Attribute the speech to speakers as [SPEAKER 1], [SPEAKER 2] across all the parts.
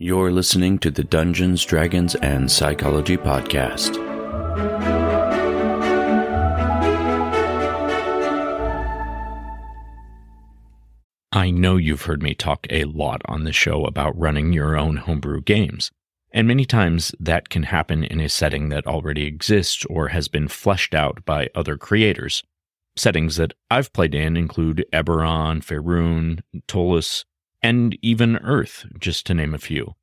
[SPEAKER 1] You're listening to the Dungeons, Dragons, and Psychology Podcast. I know you've heard me talk a lot on the show about running your own homebrew games. And many times that can happen in a setting that already exists or has been fleshed out by other creators. Settings that I've played in include Eberron, Faerun, Ptolus, and even Earth, just to name a few.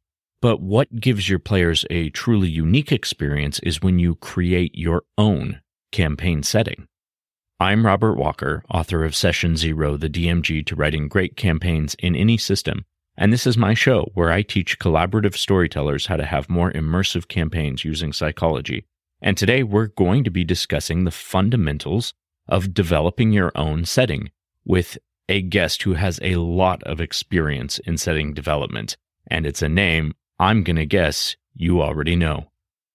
[SPEAKER 1] But what gives your players a truly unique experience is when you create your own campaign setting. I'm Robert Walker, author of Session Zero, the DMG to writing great campaigns in any system, and this is my show where I teach collaborative storytellers how to have more immersive campaigns using psychology. And today we're going to be discussing the fundamentals of developing your own setting with a guest who has a lot of experience in setting development, and it's a name I'm going to guess you already know.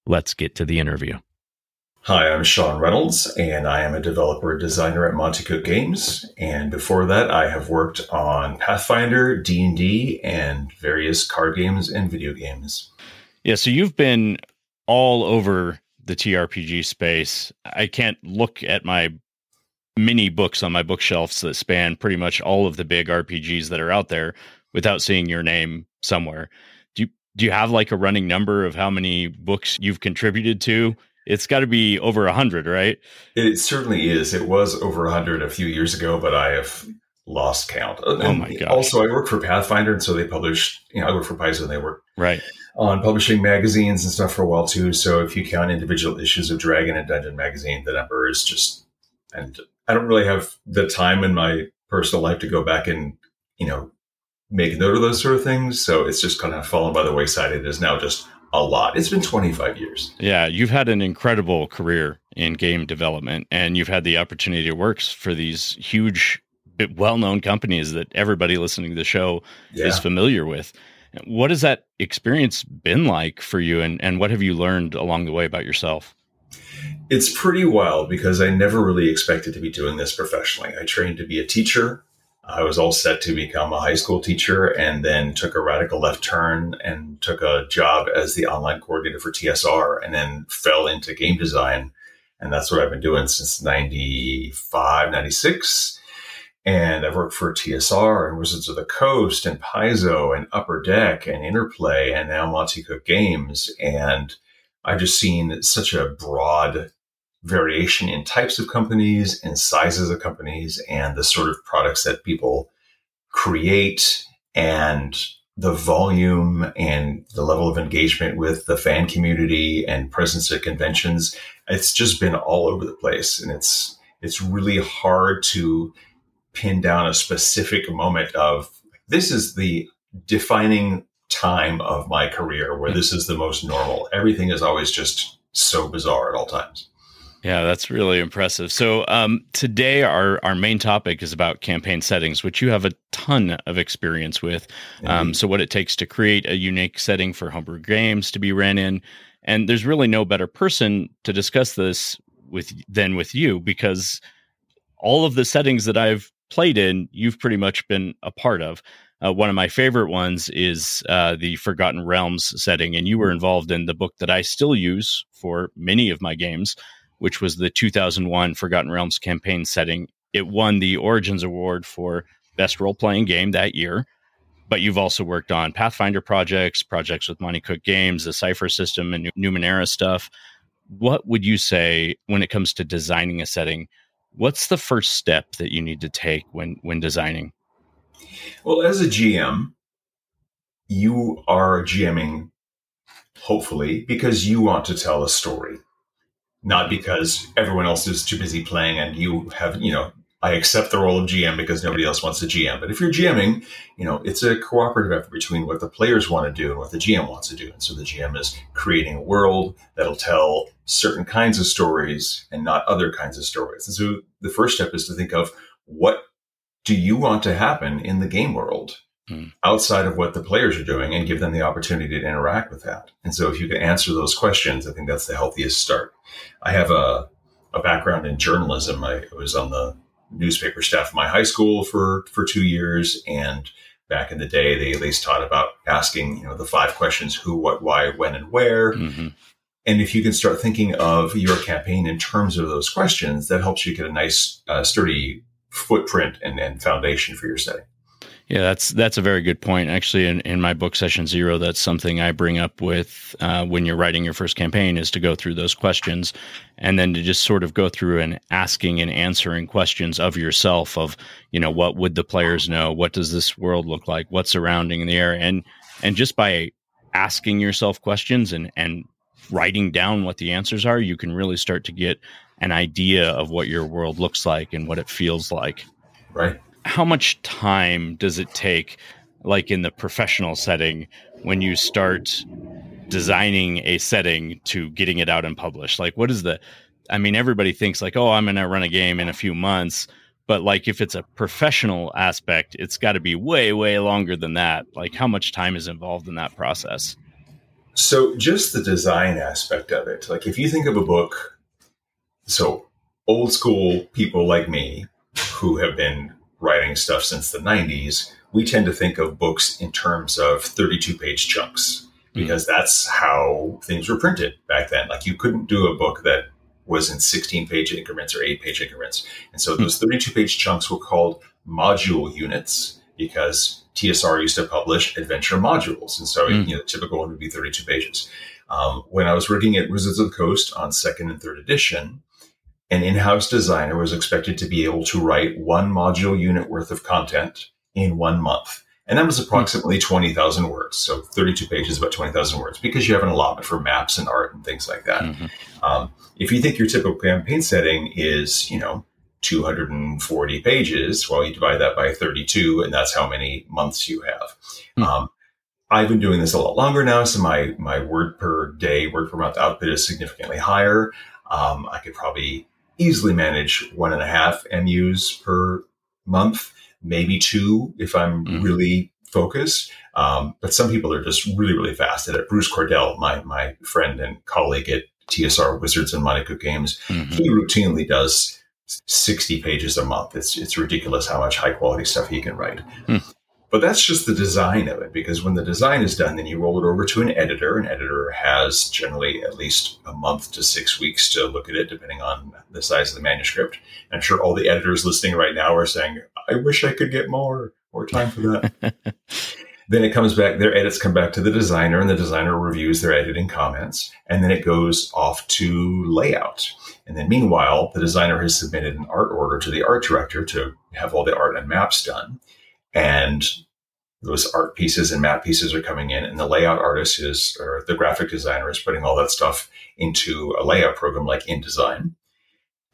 [SPEAKER 1] Let's get to the interview.
[SPEAKER 2] Hi, I'm Sean Reynolds, and I am a developer designer at Monte Cook Games. And before that, I have worked on Pathfinder, D and D, and various card games and video games.
[SPEAKER 3] Yeah, so you've been all over the TRPG space. I can't look at my mini books on my bookshelves that span pretty much all of the big RPGs that are out there without seeing your name somewhere. Do you do you have like a running number of how many books you've contributed to? It's got to be over a hundred, right?
[SPEAKER 2] It certainly is. It was over a hundred a few years ago, but I have lost count.
[SPEAKER 3] Uh, oh and oh my god!
[SPEAKER 2] Also, I work for Pathfinder, and so they published. You know, I work for Paizo, and they work
[SPEAKER 3] right
[SPEAKER 2] on publishing magazines and stuff for a while too. So if you count individual issues of Dragon and Dungeon magazine, the number is just. And I don't really have the time in my personal life to go back and you know make note of those sort of things. So it's just kind of fallen by the wayside. It is now just a lot. It's been 25 years.
[SPEAKER 3] Yeah, you've had an incredible career in game development and you've had the opportunity to work for these huge well-known companies that everybody listening to the show yeah. is familiar with. What has that experience been like for you and and what have you learned along the way about yourself?
[SPEAKER 2] It's pretty wild because I never really expected to be doing this professionally. I trained to be a teacher I was all set to become a high school teacher and then took a radical left turn and took a job as the online coordinator for TSR and then fell into game design. And that's what I've been doing since 95, 96. And I've worked for TSR and Wizards of the Coast and Paizo and Upper Deck and Interplay and now Monte Cook Games. And I've just seen such a broad variation in types of companies and sizes of companies and the sort of products that people create and the volume and the level of engagement with the fan community and presence at conventions. It's just been all over the place and it's it's really hard to pin down a specific moment of this is the defining time of my career where this is the most normal everything is always just so bizarre at all times
[SPEAKER 3] yeah, that's really impressive. So um, today, our our main topic is about campaign settings, which you have a ton of experience with. Um, so what it takes to create a unique setting for homebrew games to be ran in, and there's really no better person to discuss this with than with you because all of the settings that I've played in, you've pretty much been a part of. Uh, one of my favorite ones is uh, the Forgotten Realms setting, and you were involved in the book that I still use for many of my games which was the 2001 Forgotten Realms campaign setting. It won the Origins Award for Best Role Playing Game that year. But you've also worked on Pathfinder projects, projects with Monte Cook Games, the Cypher system, and Numenera stuff. What would you say when it comes to designing a setting? What's the first step that you need to take when when designing?
[SPEAKER 2] Well, as a GM, you are GMing hopefully because you want to tell a story not because everyone else is too busy playing and you have, you know, I accept the role of GM because nobody else wants to GM. But if you're GMing, you know, it's a cooperative effort between what the players want to do and what the GM wants to do. And so the GM is creating a world that'll tell certain kinds of stories and not other kinds of stories. And so the first step is to think of what do you want to happen in the game world? mm. outside of what the players are doing and give them the opportunity to interact with that. And so if you can answer those questions, I think that's the healthiest start. I have a, a background in journalism. I was on the newspaper staff of my high school for, for two years and back in the day, they at least taught about asking, you know, the five questions: who, what, why, when, and where. Mm-hmm. And if you can start thinking of your campaign in terms of those questions, that helps you get a nice, uh, sturdy footprint and, and foundation for your setting.
[SPEAKER 3] Yeah, that's that's a very good point. Actually, in, in my book Session Zero, that's something I bring up with uh, when you're writing your first campaign is to go through those questions, and then to just sort of go through and asking and answering questions of yourself of you know what would the players know, what does this world look like, what's surrounding in the air, and and just by asking yourself questions and and writing down what the answers are, you can really start to get an idea of what your world looks like and what it feels like.
[SPEAKER 2] Right.
[SPEAKER 3] How much time does it take like in the professional setting when you start designing a setting to getting it out and published like what is the i mean everybody thinks like oh i'm going to run a game in a few months but like if it's a professional aspect it's got to be way way longer than that. Like how much time is involved in that process
[SPEAKER 2] so just the design aspect of it like if you think of a book so old school people like me who have been writing stuff since the 90s, we tend to think of books in terms of 32 page chunks hmm. because mm-hmm. that's how things were printed back then. Like you couldn't do a book that was in 16 page increments or 8 page increments. And so mm-hmm. those 32 page chunks were called module units because TSR used to publish adventure modules. And so, mm-hmm. you know, the typical one would be 32 pages. Um, when I was working at Wizards of the Coast on second and third edition, an in-house designer was expected to be able to write one module unit worth of content in one month. And that was approximately 20,000 words. So 32 pages, about 20,000 words, because you have an allotment for maps and art and things like that. Mm-hmm. Um, if you think your typical campaign setting is, you know, 240 pages, well, you divide that by 32, and that's how many months you have. Mm-hmm. Um, I've been doing this a lot longer now, so my my word per day, word per month output is significantly higher. Um, I could probably easily manage one and a half MUs per month, maybe two if I'm mm-hmm. really focused. Um, but some people are just really, really fast at it. Bruce Cordell, my my friend and colleague at TSR Wizards and Monte Cook Games, mm-hmm. he routinely does 60 pages a month. It's it's ridiculous how much high quality stuff he can write. Mm. But that's just the design of it, because when the design is done, then you roll it over to an editor. An editor has generally at least a month to six weeks to look at it, depending on the size of the manuscript. I'm sure all the editors listening right now are saying, I wish I could get more, more time for that. then it comes back, their edits come back to the designer, and the designer reviews their editing comments, and then it goes off to layout. And then meanwhile, the designer has submitted an art order to the art director to have all the art and maps done. And those art pieces and map pieces are coming in and the layout artist is or the graphic designer is putting all that stuff into a layout program like InDesign.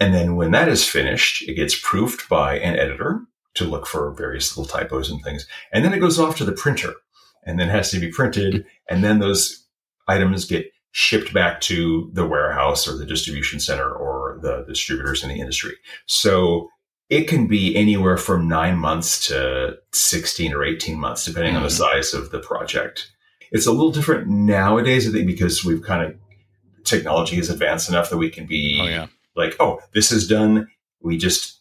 [SPEAKER 2] And then when that is finished it gets proofed by an editor to look for various little typos and things. And then it goes off to the printer and then has to be printed and then those items get shipped back to the warehouse or the distribution center or the distributors in the industry so it can be anywhere from nine months to 16 or 18 months, depending mm-hmm. on the mm-hmm. size of the project. It's a little different nowadays, I think, because we've kind of technology is advanced enough that we can be oh, yeah. like, oh, this is done. We just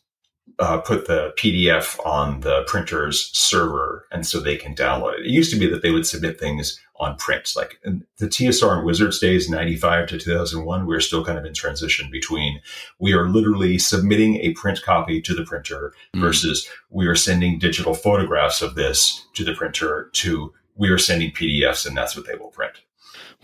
[SPEAKER 2] uh, put the PDF on the printer's server, and so they can download it. It used to be that they would submit things on print. Like the TSR and Wizards days, 95 to 2001, we're still kind of in transition between we are literally submitting a print copy to the printer mm. versus we are sending digital photographs of this to the printer to we are sending PDFs and that's what they will print.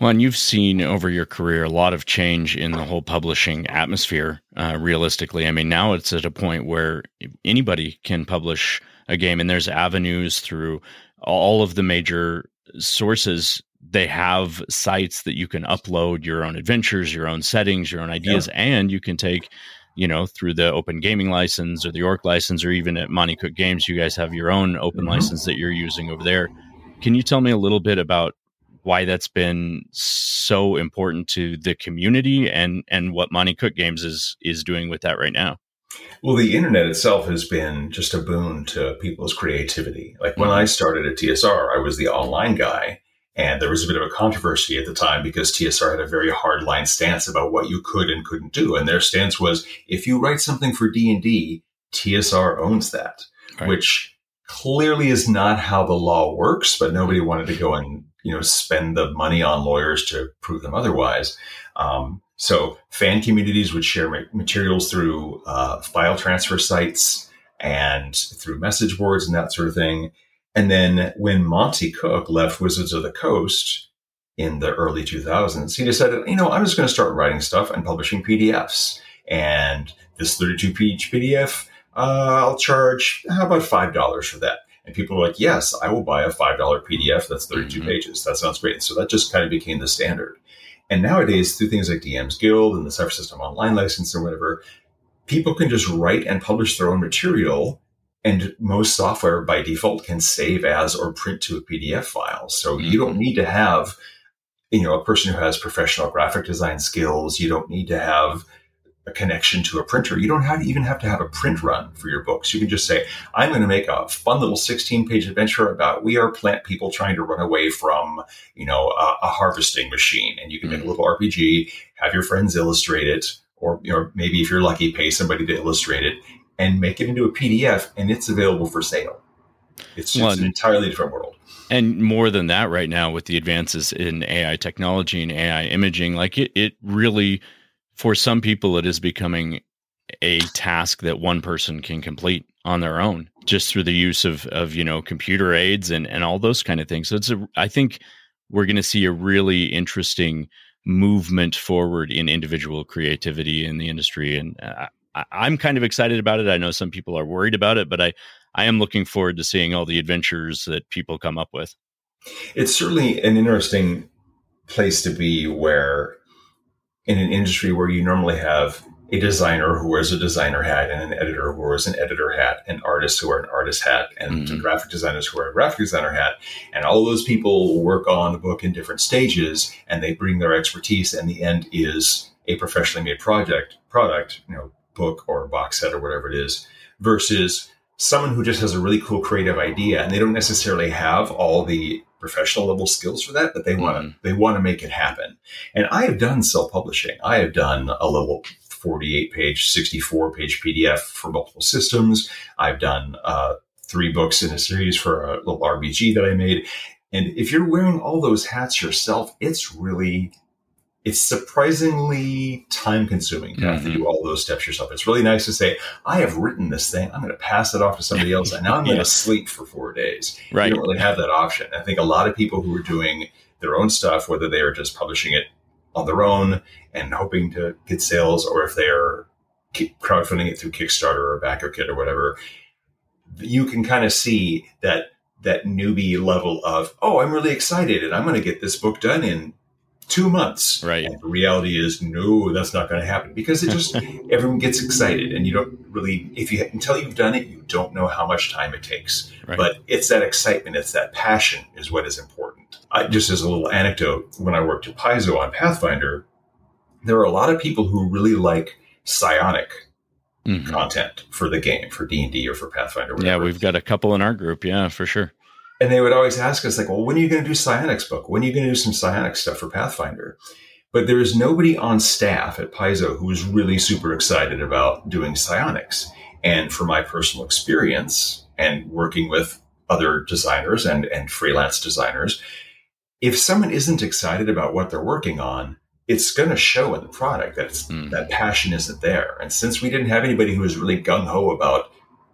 [SPEAKER 3] Well, and you've seen over your career a lot of change in the whole publishing atmosphere. Uh, realistically, I mean, now it's at a point where anybody can publish a game, and there's avenues through all of the major sources they have sites that you can upload your own adventures your own settings your own ideas yeah. and you can take you know through the open gaming license or the orc license or even at monte cook games you guys have your own open mm-hmm. license that you're using over there can you tell me a little bit about why that's been so important to the community and and what monte cook games is is doing with that right now
[SPEAKER 2] well, the internet itself has been just a boon to people's creativity. Like when mm-hmm. I started at TSR, I was the online guy. And there was a bit of a controversy at the time because TSR had a very hard line stance about what you could and couldn't do. And their stance was if you write something for D&D, TSR owns that, right. which clearly is not how the law works, but nobody wanted to go and you know spend the money on lawyers to prove them otherwise. Um, so fan communities would share materials through uh, file transfer sites and through message boards and that sort of thing. And then when Monte Cook left Wizards of the Coast in the early 2000s, he decided, you know, I'm just going to start writing stuff and publishing PDFs. And this 32 page PDF, uh, I'll charge, how about $5 for that? And people were like, yes, I will buy a $5 PDF that's 32 mm-hmm. pages. That sounds great. So that just kind of became the standard. And nowadays, through things like DM's Guild and the Cypher System Online license or whatever, people can just write and publish their own material. And most software by default can save as or print to a PDF file. So mm-hmm. you don't need to have, you know, a person who has professional graphic design skills. You don't need to have a connection to a printer. You don't have to even have to have a print run for your books. You can just say, I'm going to make a fun little 16 page adventure about we are plant people trying to run away from, you know, a, a harvesting machine. And you can mm-hmm. make a little RPG, have your friends illustrate it, or, you know, maybe if you're lucky, pay somebody to illustrate it and make it into a PDF and it's available for sale. It's just well, an entirely different world.
[SPEAKER 3] And more than that right now with the advances in AI technology and AI imaging, like it, it really – for some people, it is becoming a task that one person can complete on their own just through the use of of you know computer aids and and all those kind of things. So it's a i think we're going to see a really interesting movement forward in individual creativity in the industry. And uh, I, i'm kind of excited about it. I know some people are worried about it but i i am looking forward to seeing all the adventures that people come up with.
[SPEAKER 2] It's certainly an interesting place to be where in an industry where you normally have a designer who wears a designer hat and an editor who wears an editor hat and artists who wear an artist hat and mm-hmm. graphic designers who wear a graphic designer hat and all those people work on the book in different stages and they bring their expertise and the end is a professionally made project product you know book or box set or whatever it is versus someone who just has a really cool creative idea and they don't necessarily have all the professional level skills for that, but they want to mm. they want to make it happen. And I have done self publishing. I have done a little 48 page, 64 page PDF for multiple systems. I've done uh, three books in a series for a little RPG that I made. And if you're wearing all those hats yourself, it's really it's surprisingly time consuming to mm-hmm. to do all those steps yourself. It's really nice to say, I have written this thing. I'm going to pass it off to somebody else. And now I'm going to sleep for four days. Right. You don't really have that option. I think a lot of people who are doing their own stuff, whether they are just publishing it on their own and hoping to get sales, or if they are crowdfunding it through Kickstarter or BackerKit or whatever, you can kind of see that that newbie level of, oh, I'm really excited and I'm going to get this book done in two months.
[SPEAKER 3] Right.
[SPEAKER 2] And the reality is, no, that's not going to happen because it just everyone gets excited, and you don't really, if you until you've done it, you don't know how much time it takes. Right. But it's that excitement, it's that passion, is what is important. I, just as a little anecdote, when I worked at Paizo on Pathfinder, there are a lot of people who really like psionic mm-hmm. content for the game, for D and D or for Pathfinder.
[SPEAKER 3] Yeah, we've got a couple in our group. Yeah, for sure
[SPEAKER 2] and they would always ask us like, well, when are you going to do psionics book? When are you going to do some psionics stuff for Pathfinder? But there is nobody on staff at Paizo who is really super excited about doing psionics. And for my personal experience and working with other designers and, and freelance designers, if someone isn't excited about what they're working on, it's going to show in the product that mm. that passion isn't there. And since we didn't have anybody who was really gung ho about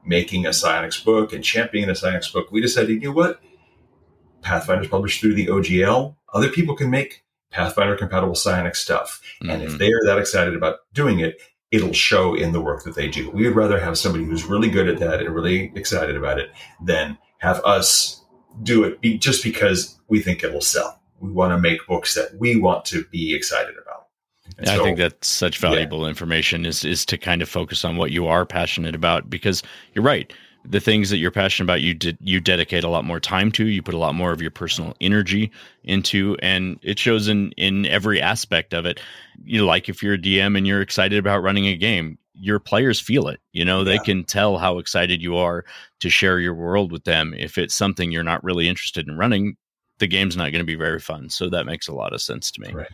[SPEAKER 2] making a Psionics book and championing a Psionics book, we decided, you know what? Pathfinder's published through the OGL. Other people can make Pathfinder compatible Psionics stuff. Mm-hmm. And if mm-hmm. they are that excited about doing it, it'll show in the work that they do. We would rather have somebody who's really good at that and really excited about it than have us do it be, just because we think it will sell. We want to make books that we want to be excited about.
[SPEAKER 3] I so, think that's such valuable yeah. information is is to kind of focus on what you are passionate about because you're right. The things that you're passionate about, you did you dedicate a lot more time to. You put a lot more of your personal energy into, and it shows in in every aspect of it. You know, like if you're a DM and you're excited about running a game, your players feel it. You know, they yeah. can tell how excited you are to share your world with them. If it's something you're not really interested in running, the game's not going to be very fun. So that makes a lot of sense to me.
[SPEAKER 2] Right.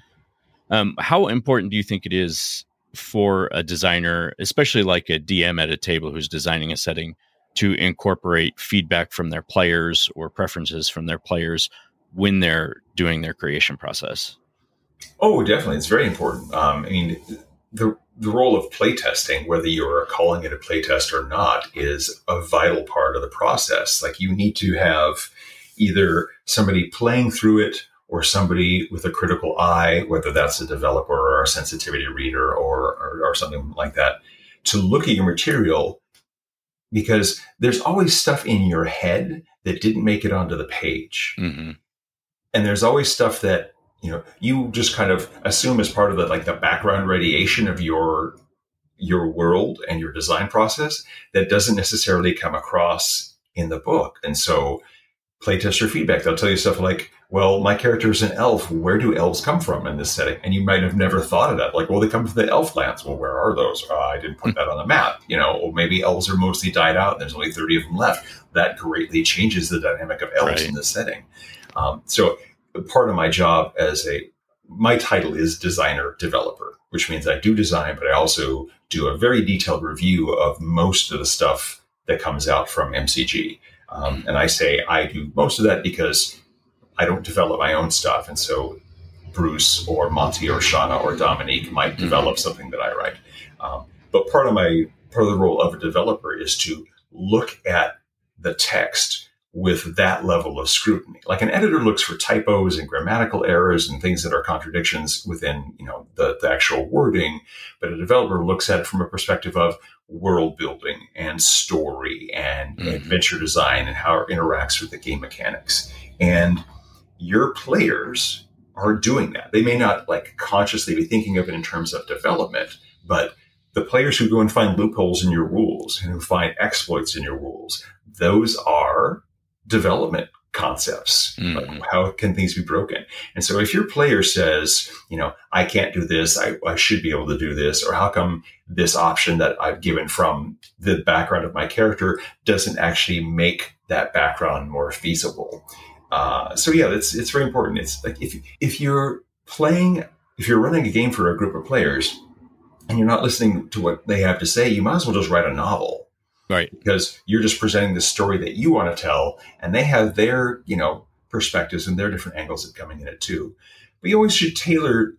[SPEAKER 3] Um, how important do you think it is for a designer, especially like a DM at a table who's designing a setting, to incorporate feedback from their players or preferences from their players when they're doing their creation process?
[SPEAKER 2] Oh, definitely. It's very important. Um, I mean, the the role of playtesting, whether you're calling it a playtest or not, is a vital part of the process. Like you need to have either somebody playing through it or somebody with a critical eye, whether that's a developer or a sensitivity reader or, or, or something like that, to look at your material because there's always stuff in your head that didn't make it onto the page. Mm-hmm. And there's always stuff that you know you just kind of assume as part of the like the background radiation of your your world and your design process that doesn't necessarily come across in the book and so playtester feedback they'll tell you stuff like well my character is an elf. Where do elves come from in this setting? And you might have never thought of that. Like well they come from the elf lands well where are those? Uh, i didn't put that on the map. You know or maybe elves are mostly died out and there's only 30 of them left. That greatly changes the dynamic of elves right. in this setting. Um, so part of my job as a my title is designer developer, which means I do design, but I also do a very detailed review of most of the stuff that comes out from MCG. Um, and I say I do most of that because I don't develop my own stuff. And so Bruce or Monte or Shauna or Dominique might mm-hmm. develop something that I write. Um, but part of my part of the role of a developer is to look at the text with that level of scrutiny. Like an editor looks for typos and grammatical errors and things that are contradictions within, you know, the, the actual wording, but a developer looks at it from a perspective of world building and story and mm-hmm. adventure design and how it interacts with the game mechanics. And your players are doing that. They may not like consciously be thinking of it in terms of development, but the players who go and find loopholes in your rules and who find exploits in your rules, those are development concepts. Mm. Like how can things be broken? And so if your player says, you know, I can't do this, I, I, should be able to do this, or how come this option that I've given from the background of my character doesn't actually make that background more feasible? Uh, so yeah, it's it's very important. It's like if if you're playing, if you're running a game for a group of players, and you're not listening to what they have to say, you might as well just write a novel.
[SPEAKER 3] Right.
[SPEAKER 2] Because you're just presenting the story that you want to tell and they have their you know perspectives and their different angles that coming in it too. But you always should tailor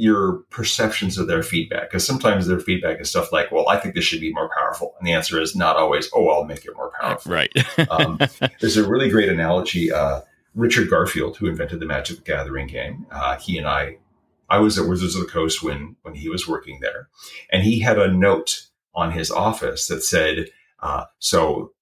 [SPEAKER 2] your perceptions of their feedback because sometimes their feedback is stuff like well i think this should be more powerful and the answer is not always oh i'll make it more powerful
[SPEAKER 3] right
[SPEAKER 2] um, there's a really great analogy uh, richard garfield who invented the magic the gathering game uh, he and i i was at wizards of the coast when when he was working there and he had a note on his office that said, uh, so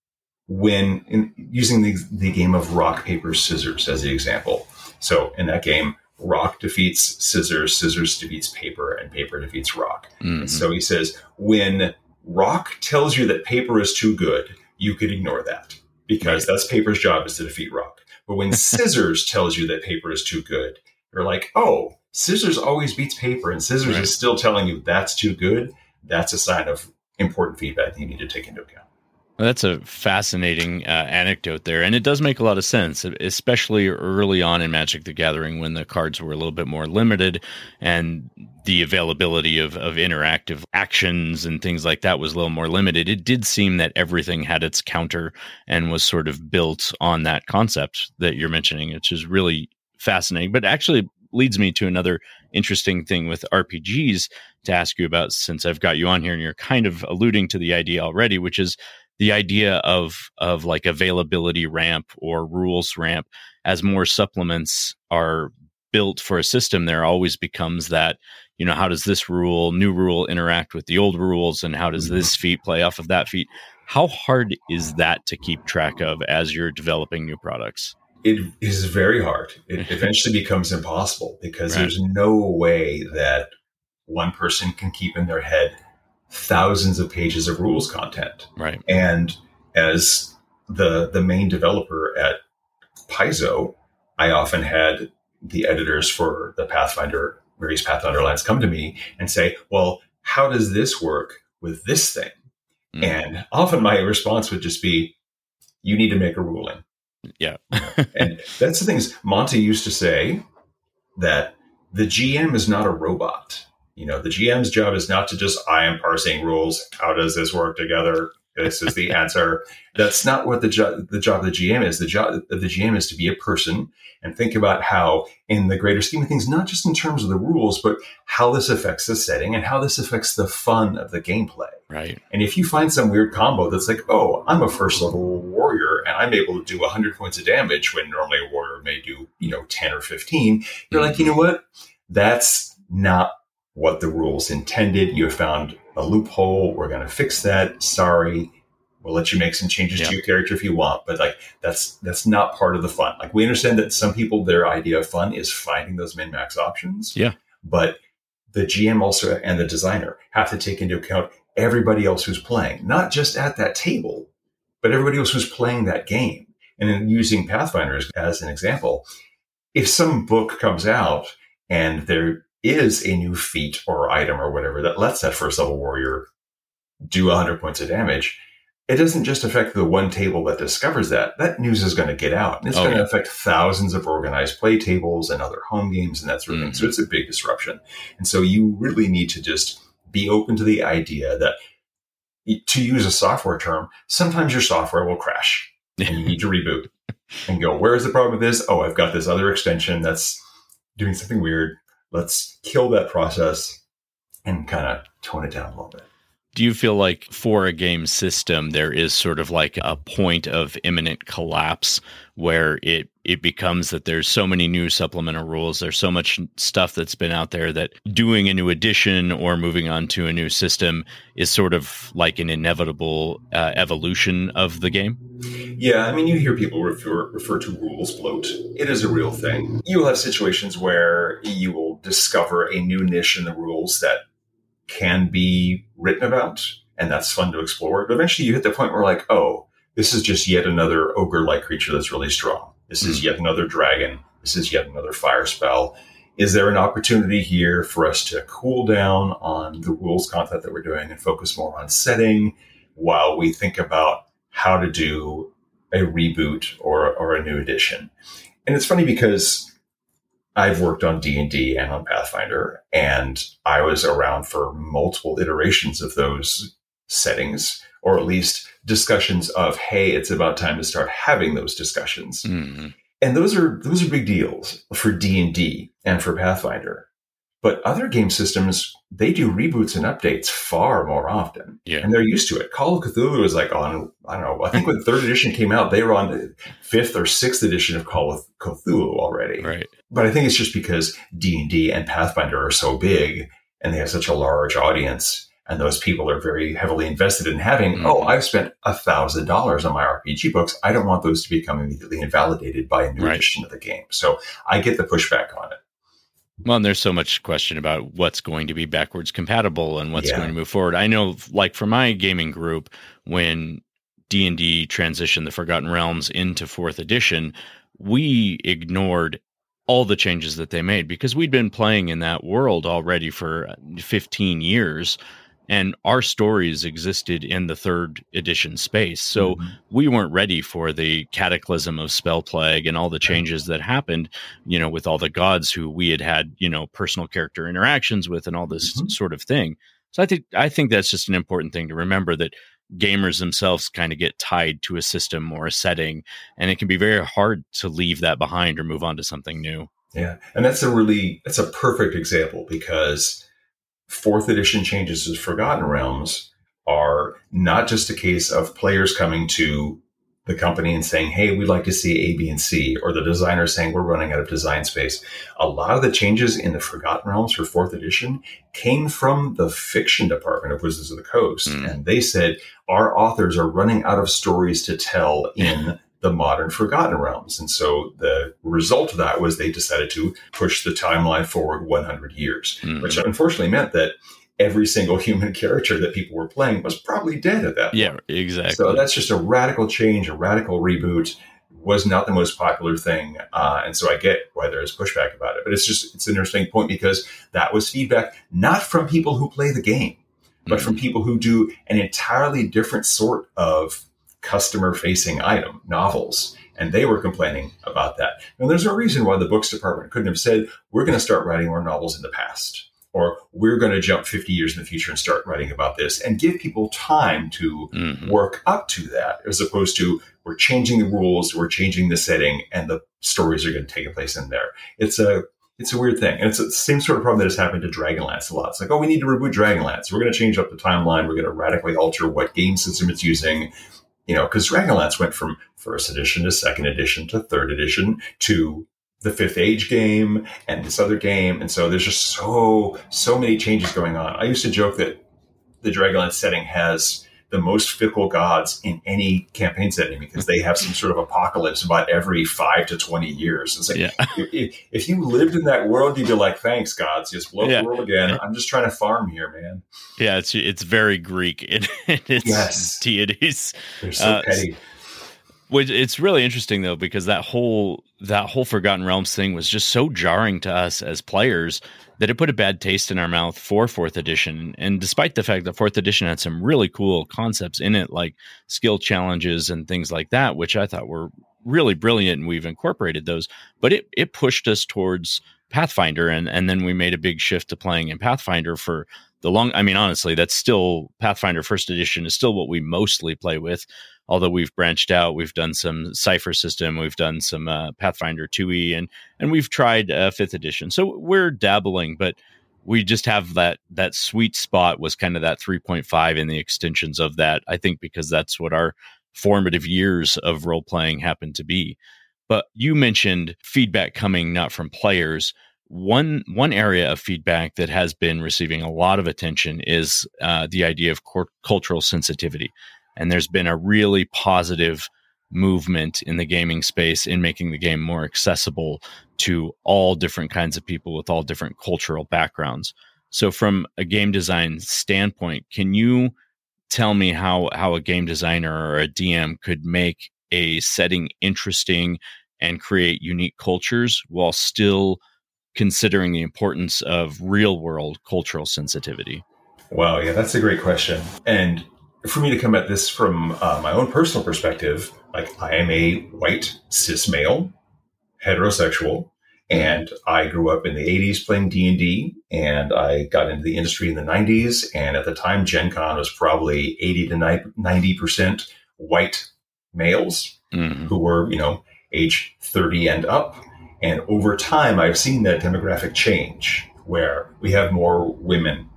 [SPEAKER 2] when in, using the, the game of rock, paper, scissors as the example. So in that game, rock defeats scissors, scissors defeats paper, and paper defeats rock. Mm-hmm. so he says, when rock tells you that paper is too good, you could ignore that because right. that's paper's job is to defeat rock. But when scissors tells you that paper is too good, you're like, oh, scissors always beats paper, and scissors right. is still telling you that's too good. That's a sign of important feedback that you need to take into account.
[SPEAKER 3] Well, that's a fascinating uh, anecdote there, and it does make a lot of sense, especially early on in Magic: The Gathering when the cards were a little bit more limited, and the availability of of interactive actions and things like that was a little more limited. It did seem that everything had its counter and was sort of built on that concept that you're mentioning, which is really fascinating. But actually, leads me to another interesting thing with RPGs to ask you about since I've got you on here and you're kind of alluding to the idea already, which is the idea of of like availability ramp or rules ramp as more supplements are built for a system there always becomes that you know how does this rule new rule interact with the old rules and how does mm-hmm. this feat play off of that feat how hard is that to keep track of as you're developing new products
[SPEAKER 2] it is very hard. It eventually becomes impossible because right. there's no way that one person can keep in their head thousands of pages of rules content.
[SPEAKER 3] Right.
[SPEAKER 2] And as the the main developer at Paizo, I often had the editors for the Pathfinder various Pathfinder lines come to me and say, "Well, how does this work with this thing?" Mm. And often my response would just be, "You need to make a ruling."
[SPEAKER 3] Yeah.
[SPEAKER 2] and that's the things Monte used to say that the GM is not a robot. You know, the GM's job is not to just, I am parsing rules. How does this work together? this is the answer. That's not what the job the job of the GM is. The job of the GM is to be a person and think about how, in the greater scheme of things, not just in terms of the rules, but how this affects the setting and how this affects the fun of the gameplay.
[SPEAKER 3] Right.
[SPEAKER 2] And if you find some weird combo that's like, oh, I'm a first level warrior and I'm able to do 100 points of damage when normally a warrior may do, you know, 10 or 15, you're mm-hmm. like, you know what? That's not what the rules intended. You have found a loophole. We're going to fix that. Sorry. We'll let you make some changes to your character if you want, but like that's that's not part of the fun. Like we understand that some people their idea of fun is finding those min max options.
[SPEAKER 3] Yeah.
[SPEAKER 2] But the GM also and the designer have to take into account everybody else who's playing, not just at that table, but everybody else who's playing that game. And in using Pathfinders as an example, if some book comes out and there is a new feat or item or whatever that lets that first level warrior do 100 points of damage, it doesn't just affect the one table that discovers that. That news is going to get out and it's oh, going to affect thousands of organized play tables and other home games and that sort of mm-hmm. thing. So mm-hmm. it's a big disruption. And so you really need to just be open to the idea that to use a software term, sometimes your software will crash and you need to reboot and go, where is the problem with this? Oh, I've got this other extension that's doing something weird. Let's kill that process and kind of tone it down a little bit.
[SPEAKER 3] Do you feel like for a game system, there is sort of like a point of imminent collapse where it it becomes that there's so many new supplemental rules, there's so much stuff that's been out there that doing a new edition or moving on to a new system is sort of like an inevitable uh, evolution of the game?
[SPEAKER 2] Yeah, I mean, you hear people refer refer to rules bloat. It is a real thing. You will have situations where you will discover a new niche in the rules that can be written about, and that's fun to explore. But eventually you hit the point where like, oh, this is just yet another ogre-like creature that's really strong. This is hmm. yet another dragon. This is yet another fire spell. Is there an opportunity here for us to cool down on the rules content that we're doing and focus more on setting while we think about how to do a reboot or, or a new edition? And it's funny because I've worked on D&D and on Pathfinder and I was around for multiple iterations of those settings or at least discussions of hey it's about time to start having those discussions. Mm-hmm. And those are those are big deals for D&D and for Pathfinder. But other game systems, they do reboots and updates far more often.
[SPEAKER 3] Yeah.
[SPEAKER 2] And they're used to it. Call of Cthulhu is like on, I don't know, I think when third edition came out, they were on the fifth or sixth edition of Call of Cthulhu already.
[SPEAKER 3] Right.
[SPEAKER 2] But I think it's just because D&D and Pathfinder are so big and they have such a large audience and those people are very heavily invested in having, mm-hmm. oh, I've spent a thousand dollars on my RPG books. I don't want those to become immediately invalidated by a new right. edition of the game. So I get the pushback on it.
[SPEAKER 3] Well, and there's so much question about what's going to be backwards compatible and what's yeah. going to move forward. I know, like for my gaming group, when D and D transitioned the Forgotten Realms into fourth edition, we ignored all the changes that they made because we'd been playing in that world already for uh, 15 years and our stories existed in the third edition space. So mm-hmm. we weren't ready for the cataclysm of Spellplague and all the changes that happened, you know, with all the gods who we had had, you know, personal character interactions with and all this mm-hmm. sort of thing. So I think I think that's just an important thing to remember that gamers themselves kind of get tied to a system or a setting and it can be very hard to leave that behind or move on to something new.
[SPEAKER 2] Yeah. And that's a really that's a perfect example because fourth edition changes to Forgotten Realms are not just a case of players coming to the company and saying, Hey, we'd like to see A, B, and C, or the designer saying we're running out of design space. A lot of the changes in the Forgotten Realms for fourth edition came from the fiction department of Wizards of the Coast. Mm. And they said, our authors are running out of stories to tell in the modern Forgotten Realms. And so the result of that was they decided to push the timeline forward 100 years, mm-hmm. which unfortunately meant that every single human character that people were playing was probably dead at that point.
[SPEAKER 3] Yeah, exactly.
[SPEAKER 2] So that's just a radical change, a radical reboot. Was not the most popular thing, uh, and so I get why there is pushback about it. But it's just it's an interesting point because that was feedback not from people who play the game, but mm-hmm. from people who do an entirely different sort of customer facing item, novels. And they were complaining about that. And there's a reason why the books department couldn't have said, we're going to start writing more novels in the past or we're going to jump 50 years in the future and start writing about this and give people time to mm-hmm. work up to that as opposed to we're changing the rules, we're changing the setting, and the stories are going to take place in there. It's a it's a weird thing. And it's the same sort of problem that has happened to Dragonlance a lot. It's like, oh, we need to reboot Dragonlance. We're going to change up the timeline. We're going to radically alter what game system it's using. You know, because Dragonlance went from first edition to second edition to third edition to the fifth age game and this other game. And so there's just so, so many changes going on. I used to joke that the Dragonlance setting has the most fickle gods in any campaign setting because they have some sort of apocalypse about every five to 20 years. It's like, yeah. if, if, you lived in that world, you'd be like, thanks, gods, just blow yeah. the world again. I'm just trying to farm here, man.
[SPEAKER 3] Yeah, it's it's very Greek in, in its yes. deities.
[SPEAKER 2] They're so uh, petty.
[SPEAKER 3] Which it's really interesting though because that whole that whole Forgotten Realms thing was just so jarring to us as players that it put a bad taste in our mouth for fourth edition. And despite the fact that fourth edition had some really cool concepts in it, like skill challenges and things like that, which I thought were really brilliant, and we've incorporated those. But it it pushed us towards Pathfinder, and and then we made a big shift to playing in Pathfinder for the long. I mean, honestly, that's still Pathfinder First Edition is still what we mostly play with although we've branched out, we've done some Cypher system, we've done some uh, Pathfinder 2e, and and we've tried uh, fifth edition. So we're dabbling, but we just have that that sweet spot was kind of that 3.5 in the extensions of that. I think because that's what our formative years of role playing happened to be. But you mentioned feedback coming not from players. One one area of feedback that has been receiving a lot of attention is uh, the idea of cor- cultural sensitivity. And there's been a really positive movement in the gaming space in making the game more accessible to all different kinds of people with all different cultural backgrounds. So from a game design standpoint, can you tell me how how a game designer or a DM could make a setting interesting and create unique cultures while still considering the importance of real world cultural sensitivity?
[SPEAKER 2] Wow, yeah, that's a great question. And for me to come at this from uh, my own personal perspective, like I am a white cis male, heterosexual, and I grew up in the 80s playing D&D and I got into the industry in the 90s and at the time Gen Con was probably 80 to 90% white males mm-hmm. who were, you know, age 30 and up and over time I've seen that demographic change where we have more women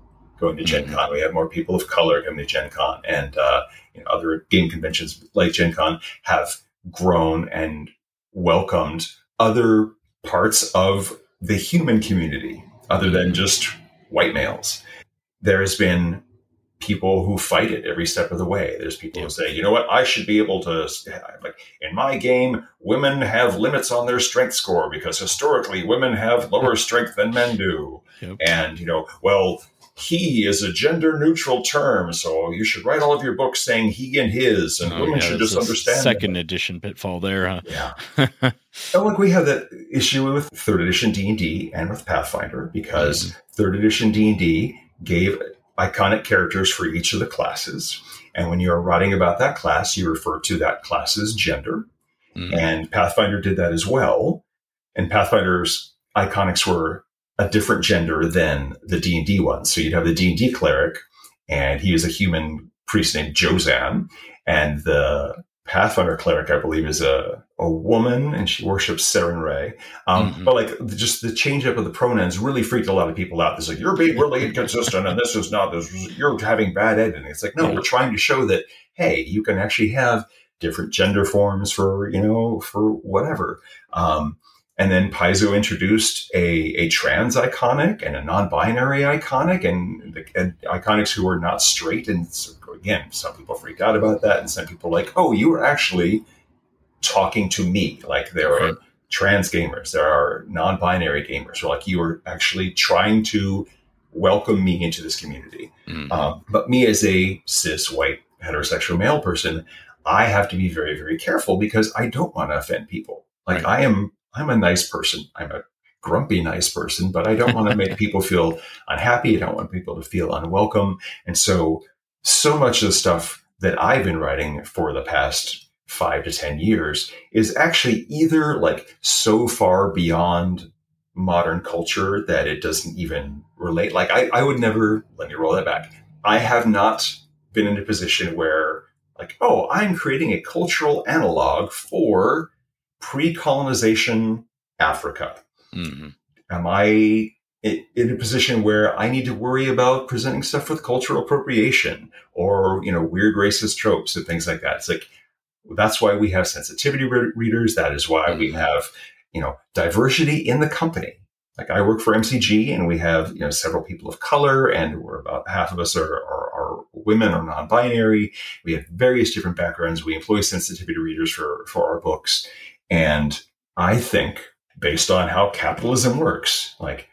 [SPEAKER 2] going to Gen mm-hmm. Con. We have more people of color coming to Gen Con, and uh, you know, other game conventions like Gen Con have grown and welcomed other parts of the human community other than mm-hmm. just white males. There has been people who fight it every step of the way. There's people yeah. who say, you know what, I should be able to, like, in my game, women have limits on their strength score because historically women have lower strength than men do. Yep. And, you know, well, he is a gender neutral term, so you should write all of your books saying he and his, and oh, women yeah, should just understand.
[SPEAKER 3] Second that. edition pitfall there, huh?
[SPEAKER 2] Yeah. and look, we have that issue with third edition D and D and with Pathfinder because mm-hmm. third edition D and D gave iconic characters for each of the classes, and when you are writing about that class, you refer to that class's gender, mm-hmm. and Pathfinder did that as well. And Pathfinder's iconics were a different gender than the D and D one. So you'd have the D and D cleric, and he is a human priest named Jozan, and the Pathfinder cleric, I believe, is a, a woman, and she worships Sarenrae. Um, mm-hmm. But like, just the change up of the pronouns really freaked a lot of people out. It's like you're being really inconsistent, and this is not this. Is, You're having bad editing. It's like no, we're trying to show that hey, you can actually have different gender forms for you know for whatever. Um, and then Paizo introduced a, a trans iconic and a non-binary iconic and, and iconics who were not straight. And so, again, some people freaked out about that. And some people like, oh, you were actually talking to me. Like there are trans gamers, there are non-binary gamers, or like you were actually trying to welcome me into this community. Mm-hmm. Um, but me as a cis white heterosexual male person, I have to be very, very careful because I don't want to offend people. Like right. I am I'm a nice person. I'm a grumpy, nice person, but I don't want to make people feel unhappy. I don't want people to feel unwelcome. And so, so much of the stuff that I've been writing for the past five to 10 years is actually either like so far beyond modern culture that it doesn't even relate. Like I, I would never let me roll that back. I have not been in a position where like, oh, I'm creating a cultural analog for pre-colonization Africa. Mm-hmm. Am I in a position where I need to worry about presenting stuff with cultural appropriation or, you know, weird racist tropes and things like that? It's like, that's why we have sensitivity re- readers. That is why we mm-hmm. have, you know, diversity in the company. Like I work for MCG and we have, you know, several people of color and we're about half of us are, are, are women or non-binary. We have various different backgrounds. We employ sensitivity readers for, for our books. And I think based on how capitalism works, like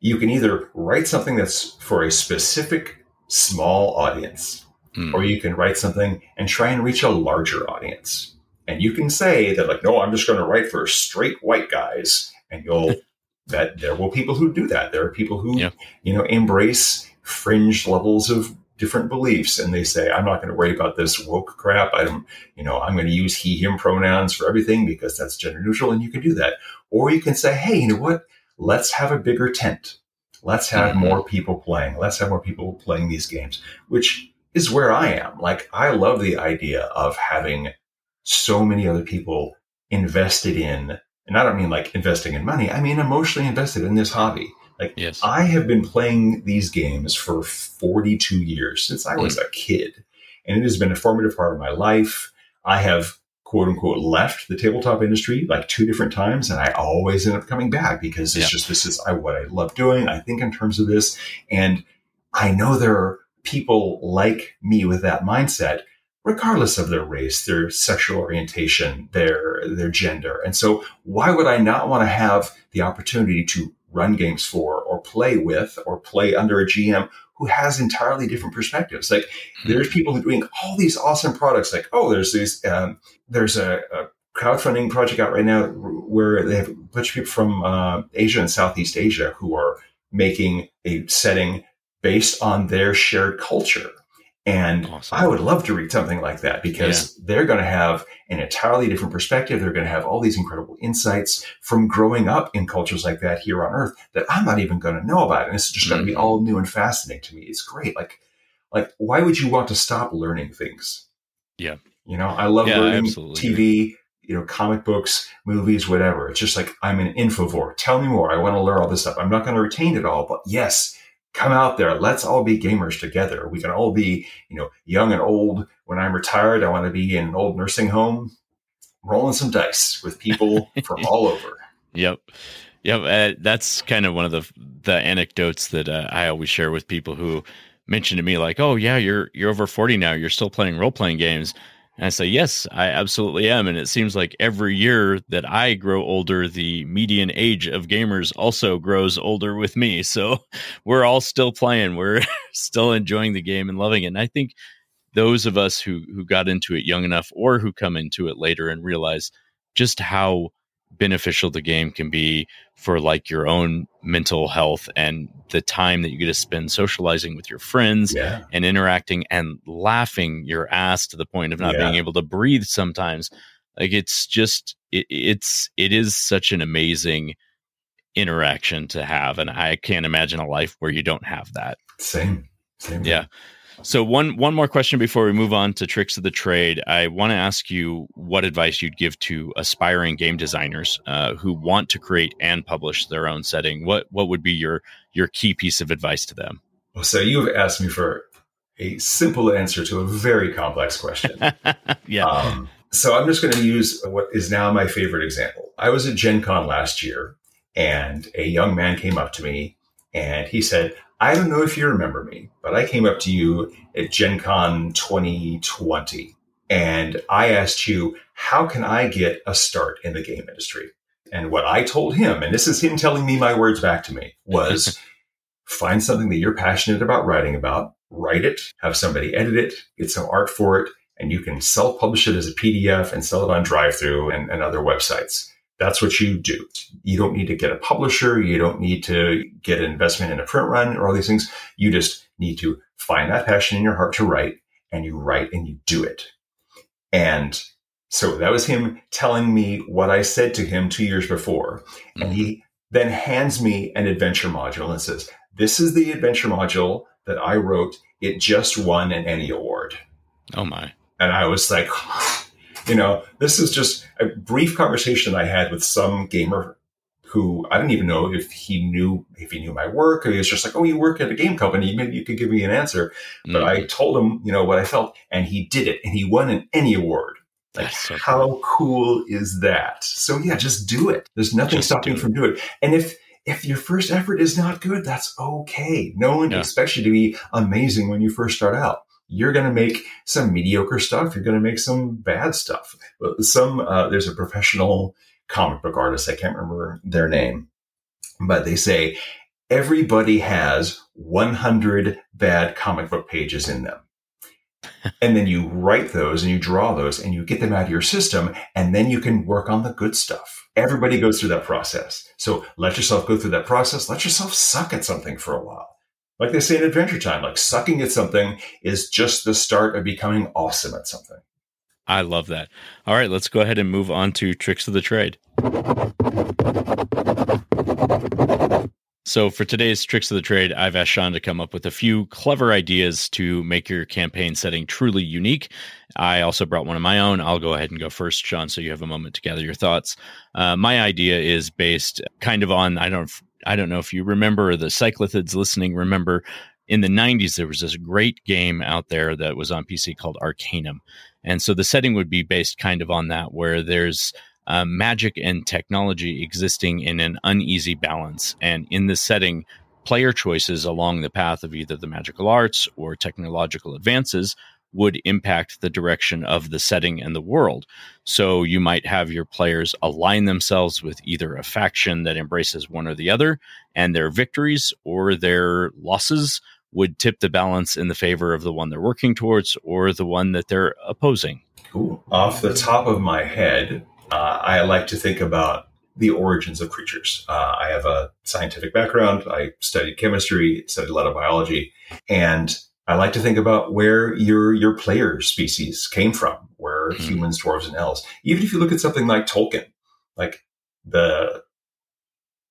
[SPEAKER 2] you can either write something that's for a specific small audience, mm. or you can write something and try and reach a larger audience. And you can say that, like, no, I'm just going to write for straight white guys, and you'll that there will people who do that. There are people who yeah. you know embrace fringe levels of different beliefs and they say i'm not going to worry about this woke crap i'm you know i'm going to use he him pronouns for everything because that's gender neutral and you can do that or you can say hey you know what let's have a bigger tent. Let's have mm-hmm. more people playing. Let's have more people playing these games, which is where I am. Like, I love the idea of having so many other people invested in, and I don't mean like investing in money, I mean emotionally invested in this hobby. Like, yes. I have been playing these games for 42 years since I was mm. a kid, and it has been a formative part of my life. I have quote unquote left the tabletop industry like two different times and I always end up coming back because it's just this is I, what I love doing. I think in terms of this and I know there are people like me with that mindset regardless of their race, their sexual orientation, their their gender. And so why would I not want to have the opportunity to run games for or play with or play under a GM who has entirely different perspectives. Like mm-hmm. there's people who are doing all these awesome products. Like oh, there's these um, there's a, a, crowdfunding project out right now where they have a bunch of people from uh, Asia and Southeast Asia who are making a setting based on their shared culture. And awesome. I would love to read something like that because yeah. they're going to have an entirely different perspective. They're going to have all these incredible insights from growing up in cultures like that here on earth that I'm not even going to know about. And it's just mm-hmm. going to be all new and fascinating to me. It's great. Like, like, why would you want to stop learning things?
[SPEAKER 3] Yeah.
[SPEAKER 2] You know, I love yeah, learning TV, you know, comic books, movies, whatever. It's just like, I'm an infovore. Tell me more. I want to learn all this stuff. I'm not going to retain it all, but yes, come out there. Let's all be gamers together. We can all be, you know, young and old. When I'm retired, I want to be in an old nursing home rolling some dice with people from all over.
[SPEAKER 3] Yep. Yep. Uh, that's kind of one of the the anecdotes that uh, I always share with people who mention to me like, "Oh yeah, you're you're over 40 now. You're still playing role-playing games." And I say, yes, I absolutely am. And it seems like every year that I grow older, the median age of gamers also grows older with me. So we're all still playing. We're still enjoying the game and loving it. And I think those of us who who got into it young enough or who come into it later and realize just how beneficial the game can be for like your own mental health and the time that you get to spend socializing with your friends yeah. and interacting and laughing your ass to the point of not yeah. being able to breathe sometimes like it's just it, it's it is such an amazing interaction to have and i can't imagine a life where you don't have that
[SPEAKER 2] same same
[SPEAKER 3] yeah so one one more question before we move on to tricks of the trade. I want to ask you what advice you'd give to aspiring game designers uh, who want to create and publish their own setting. What what would be your your key piece of advice to them?
[SPEAKER 2] Well, so you've asked me for a simple answer to a very complex question.
[SPEAKER 3] yeah. Um,
[SPEAKER 2] so I'm just going to use what is now my favorite example. I was at Gen Con last year, and a young man came up to me and he said, I don't know if you remember me, but I came up to you at Gen Con 2020 and I asked you, how can I get a start in the game industry? And what I told him, and this is him telling me my words back to me, was find something that you're passionate about writing about, write it, have somebody edit it, get some art for it, and you can self publish it as a PDF and sell it on DriveThru and, and other websites. That's what you do. You don't need to get a publisher. You don't need to get an investment in a print run or all these things. You just need to find that passion in your heart to write and you write and you do it. And so that was him telling me what I said to him two years before. And he mm-hmm. then hands me an adventure module and says, This is the adventure module that I wrote. It just won an ENnie award.
[SPEAKER 3] Oh my.
[SPEAKER 2] And I was like, you know, this is just a brief conversation I had with some gamer who I didn't even know if he knew if he knew my work or he was just like, oh, you work at a game company, maybe you could give me an answer. Mm. But I told him, you know, what I felt, and he did it, and he won an ENnie award. Like, so how cool. cool is that? So yeah, just do it. There's nothing just stopping you from doing it. And if if your first effort is not good, that's okay. No one yeah. expects you to be amazing when you first start out. You're going to make some mediocre stuff. You're going to make some bad stuff. Some uh, there's a professional comic book artist. I can't remember their name, but they say everybody has 100 bad comic book pages in them. and then you write those and you draw those and you get them out of your system and then you can work on the good stuff. Everybody goes through that process. So let yourself go through that process. Let yourself suck at something for a while. Like they say in Adventure Time, like sucking at something is just the start of becoming awesome at something.
[SPEAKER 3] I love that. All right, let's go ahead and move on to tricks of the trade. So, for today's tricks of the trade, I've asked Sean to come up with a few clever ideas to make your campaign setting truly unique. I also brought one of my own. I'll go ahead and go first, Sean, so you have a moment to gather your thoughts. Uh, my idea is based kind of on I don't I don't know if you remember the cyclothids listening. Remember in the 90s there was this great game out there that was on PC called Arcanum, and so the setting would be based kind of on that, where there's uh, magic and technology existing in an uneasy balance. And in this setting, player choices along the path of either the magical arts or technological advances would impact the direction of the setting and the world. So you might have your players align themselves with either a faction that embraces one or the other, and their victories or their losses would tip the balance in the favor of the one they're working towards or the one that they're opposing.
[SPEAKER 2] Cool. Off the top of my head, uh, I like to think about the origins of creatures. Uh, I have a scientific background. I studied chemistry, studied a lot of biology, and I like to think about where your your player species came from, where mm-hmm. humans, dwarves, and elves. Even if you look at something like Tolkien, like the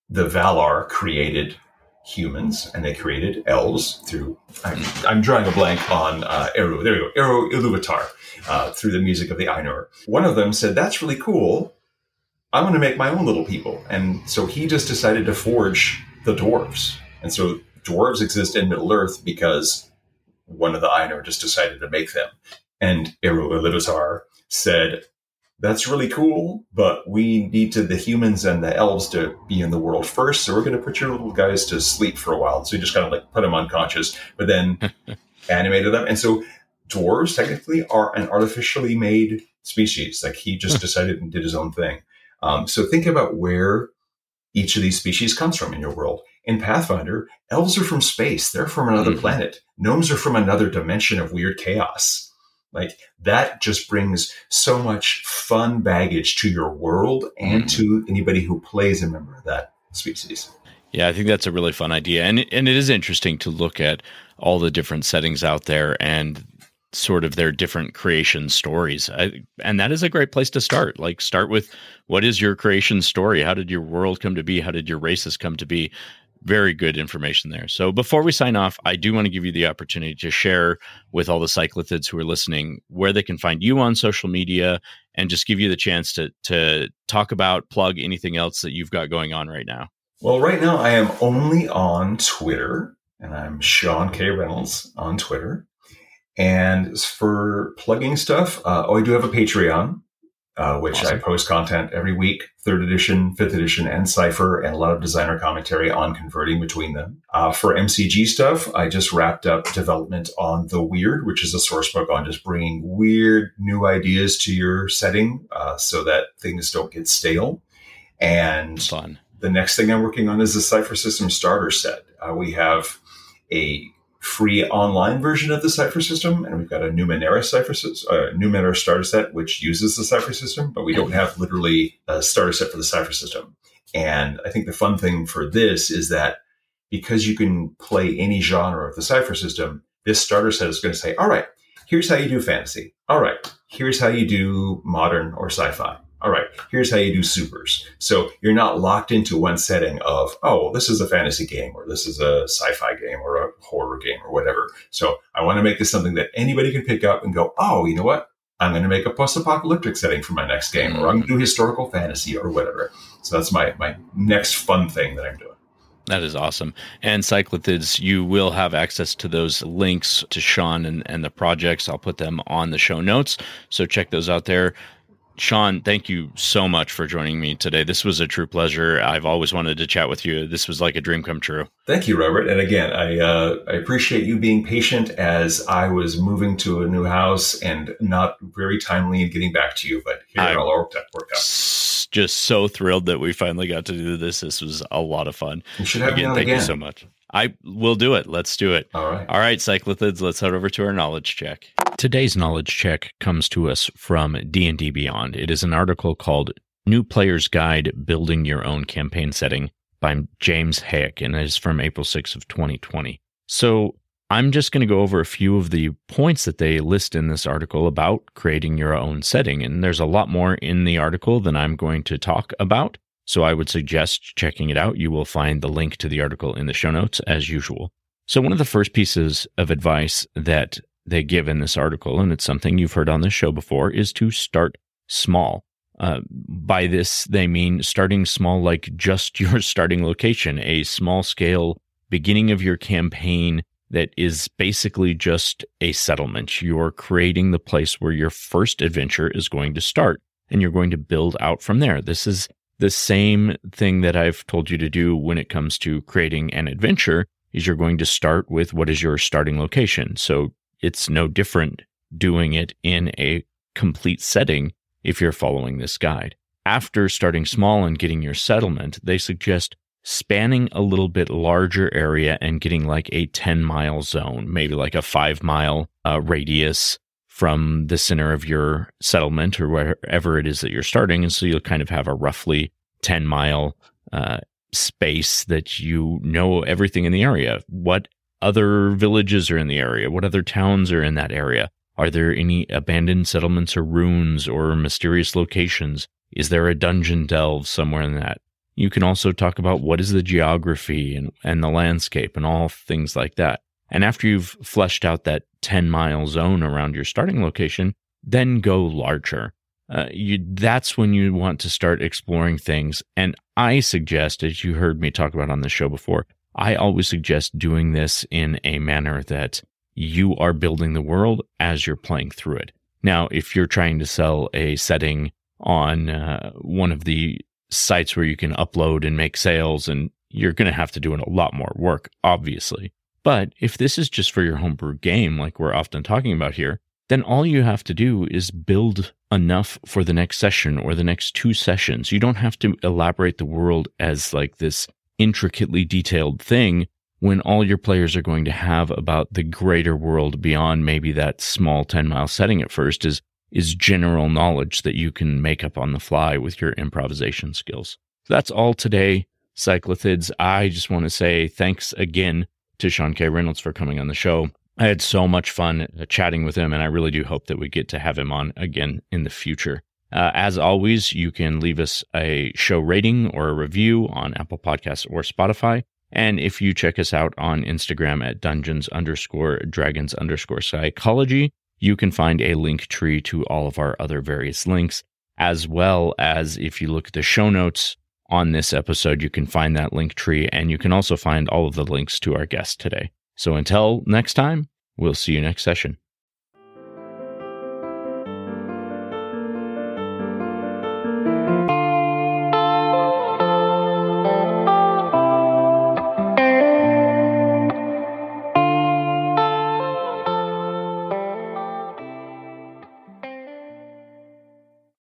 [SPEAKER 2] the Valar created humans and they created elves through I'm, I'm drawing a blank on uh, Eru. There you go, Eru Ilúvatar, uh, through the music of the Ainur. One of them said, "That's really cool. I'm going to make my own little people," and so he just decided to forge the dwarves. And so dwarves exist in Middle Earth because one of the Ainur just decided to make them. And Eru Ilúvatar said, that's really cool, but we need to the humans and the elves to be in the world first. So we're going to put your little guys to sleep for a while. So you just kind of like put them unconscious, but then animated them. And so dwarves technically are an artificially made species. Like he just decided and did his own thing. Um, so think about where each of these species comes from in your world. In Pathfinder, elves are from space. They're from another mm-hmm. planet. Gnomes are from another dimension of weird chaos. Like that just brings so much fun baggage to your world and mm. to anybody who plays a member of that species.
[SPEAKER 3] Yeah, I think that's a really fun idea. And and it is interesting to look at all the different settings out there and sort of their different creation stories. I, and that is a great place to start. Like start with what is your creation story? How did your world come to be? How did your races come to be? Very good information there. So before we sign off, I do want to give you the opportunity to share with all the cyclothids who are listening where they can find you on social media and just give you the chance to to talk about plug anything else that you've got going on right now.
[SPEAKER 2] Well, right now I am only on Twitter and I'm Sean K Reynolds on Twitter. And for plugging stuff, uh, oh, I do have a Patreon uh, which awesome. I post content every week, third edition, fifth edition, and Cypher, and a lot of designer commentary on converting between them. Uh, for MCG stuff, I just wrapped up development on The Weird, which is a source book on just bringing weird new ideas to your setting uh, so that things don't get stale. And
[SPEAKER 3] Fun.
[SPEAKER 2] the next thing I'm working on is the Cypher System starter set. Uh, we have a free online version of the Cypher system, and we've got a Numenera system uh, Numenera starter set which uses the Cypher system, but we don't have literally a starter set for the Cypher system. And I think the fun thing for this is that because you can play any genre of the Cypher system, this starter set is going to say, "All right, here's how you do fantasy. All right, here's how you do modern or sci-fi." All right, here's how you do supers. So you're not locked into one setting of, oh, this is a fantasy game or this is a sci-fi game or a horror game or whatever. So I want to make this something that anybody can pick up and go, oh, you know what? I'm going to make a post-apocalyptic setting for my next game, or I'm going to do mm. historical fantasy or whatever. So that's my my next fun thing that I'm doing.
[SPEAKER 4] That is awesome. And Cyclothids, you will have access to those links to Sean and, and the projects. I'll put them on the show notes. So check those out there. Sean, thank you so much for joining me today. This was a true pleasure. I've always wanted to chat with you. This was like a dream come true.
[SPEAKER 2] Thank you, Robert. And again, I uh, I appreciate you being patient as I was moving to a new house and not very timely in getting back to you. But here it all worked out. Worked out.
[SPEAKER 4] Just so thrilled that we finally got to do this. This was a lot of fun.
[SPEAKER 2] You should have
[SPEAKER 4] again.
[SPEAKER 2] thank
[SPEAKER 4] again. you so much. I will do it. Let's do it.
[SPEAKER 2] All right.
[SPEAKER 4] All right, cyclothids, let's head over to our knowledge check.
[SPEAKER 3] Today's knowledge check comes to us from D&D Beyond. It is an article called New Player's Guide Building Your Own Campaign Setting by James Haeck and it is from April 6th of 2020. So, I'm just going to go over a few of the points that they list in this article about creating your own setting and there's a lot more in the article than I'm going to talk about. So I would suggest checking it out. You will find the link to the article in the show notes as usual. So, one of the first pieces of advice that they give in this article, and it's something you've heard on this show before, is to start small. Uh, by this, they mean starting small, like just your starting location, a small scale beginning of your campaign that is basically just a settlement. You're creating the place where your first adventure is going to start, and you're going to build out from there. This is the same thing that I've told you to do when it comes to creating an adventure is you're going to start with what is your starting location. So it's no different doing it in a complete setting if you're following this guide. After starting small and getting your settlement, they suggest spanning a little bit larger area and getting like a 10 mile zone, maybe like a five mile uh, radius from the center of your settlement or wherever it is that you're starting. And so you'll kind of have a roughly 10 mile uh, space that you know everything in the area. What other villages are in the area? What other towns are in that area? Are there any abandoned settlements or ruins or mysterious locations? Is there a dungeon delve somewhere in that? You can also talk about what is the geography and, and the landscape and all things like that. And after you've fleshed out that 10 mile zone around your starting location, then go larger. Uh, you, that's when you want to start exploring things. And I suggest, as you heard me talk about on the show before, I always suggest doing this in a manner that you are building the world as you're playing through it. Now, if you're trying to sell a setting on uh, one of the sites where you can upload and make sales, and you're going to have to do a lot more work, obviously. But if this is just for your homebrew game, like we're often talking about here, then all you have to do is build enough for the next session or the next two sessions. You don't have to elaborate the world as like this intricately detailed thing when all your players are going to have about the greater world beyond maybe that small 10 mile setting at first is is general knowledge that you can make up on the fly with your improvisation skills. So that's all today, cyclothids. I just want to say thanks again to Sean K. Reynolds for coming on the show. I had so much fun uh, chatting with him, and I really do hope that we get to have him on again in the future. Uh, as always, you can leave us a show rating or a review on Apple Podcasts or Spotify. And if you check us out on Instagram at dungeons underscore dragons underscore psychology, you can find a link tree to all of our other various links, as well as if you look at the show notes on this episode, you can find that link tree and you can also find all of the links to our guest today. So until next time, we'll see you next session.